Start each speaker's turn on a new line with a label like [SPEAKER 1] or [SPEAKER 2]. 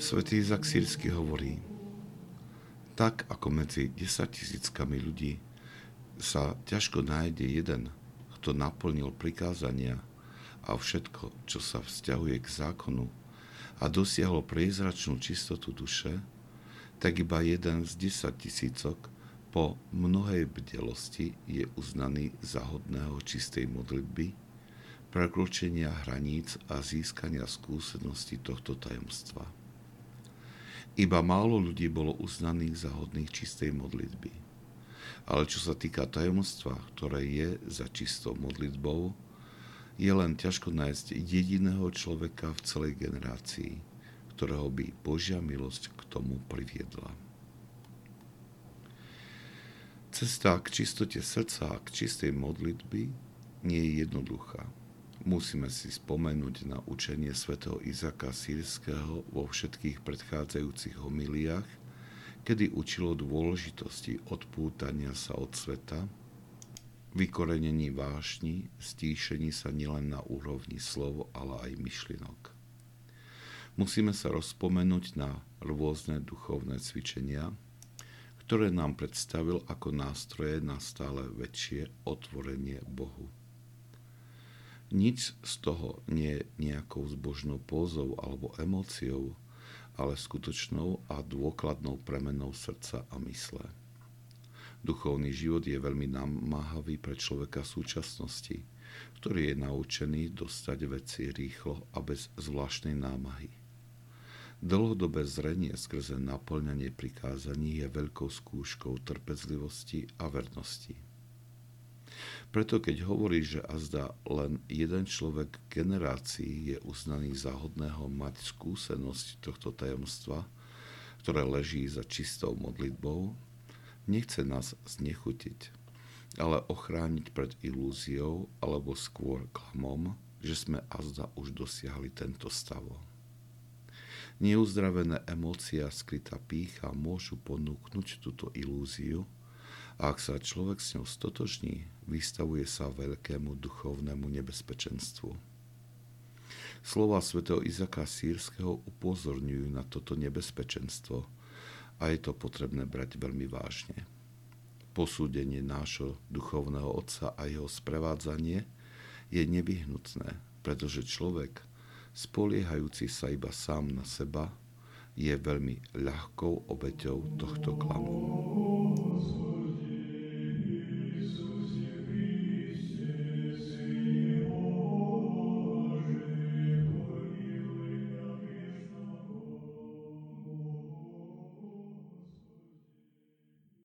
[SPEAKER 1] Svetý Izak Sírsky hovorí, tak ako medzi 10 tisíckami ľudí sa ťažko nájde jeden, kto naplnil prikázania a všetko, čo sa vzťahuje k zákonu a dosiahol priezračnú čistotu duše, tak iba jeden z 10 tisícok po mnohej bdelosti je uznaný za hodného čistej modlitby, prekročenia hraníc a získania skúsenosti tohto tajomstva. Iba málo ľudí bolo uznaných za hodných čistej modlitby. Ale čo sa týka tajomstva, ktoré je za čistou modlitbou, je len ťažko nájsť jediného človeka v celej generácii, ktorého by Božia milosť k tomu priviedla. Cesta k čistote srdca a k čistej modlitby nie je jednoduchá musíme si spomenúť na učenie svätého Izaka Sírskeho vo všetkých predchádzajúcich homiliách, kedy učilo dôležitosti odpútania sa od sveta, vykorenení vášni, stíšení sa nielen na úrovni slov, ale aj myšlienok. Musíme sa rozpomenúť na rôzne duchovné cvičenia, ktoré nám predstavil ako nástroje na stále väčšie otvorenie Bohu. Nič z toho nie je nejakou zbožnou pózou alebo emóciou, ale skutočnou a dôkladnou premenou srdca a mysle. Duchovný život je veľmi namáhavý pre človeka súčasnosti, ktorý je naučený dostať veci rýchlo a bez zvláštnej námahy. Dlhodobé zrenie skrze naplňanie prikázaní je veľkou skúškou trpezlivosti a vernosti. Preto keď hovorí, že azda len jeden človek generácií je uznaný za hodného mať skúsenosť tohto tajomstva, ktoré leží za čistou modlitbou, nechce nás znechutiť, ale ochrániť pred ilúziou alebo skôr klamom, že sme azda už dosiahli tento stavo. Neuzdravené emócia skrytá pícha môžu ponúknuť túto ilúziu, ak sa človek s ňou stotožní, vystavuje sa veľkému duchovnému nebezpečenstvu. Slova svätého Izaka Sírskeho upozorňujú na toto nebezpečenstvo a je to potrebné brať veľmi vážne. Posúdenie nášho duchovného otca a jeho sprevádzanie je nevyhnutné, pretože človek, spoliehajúci sa iba sám na seba, je veľmi ľahkou obeťou tohto klamu.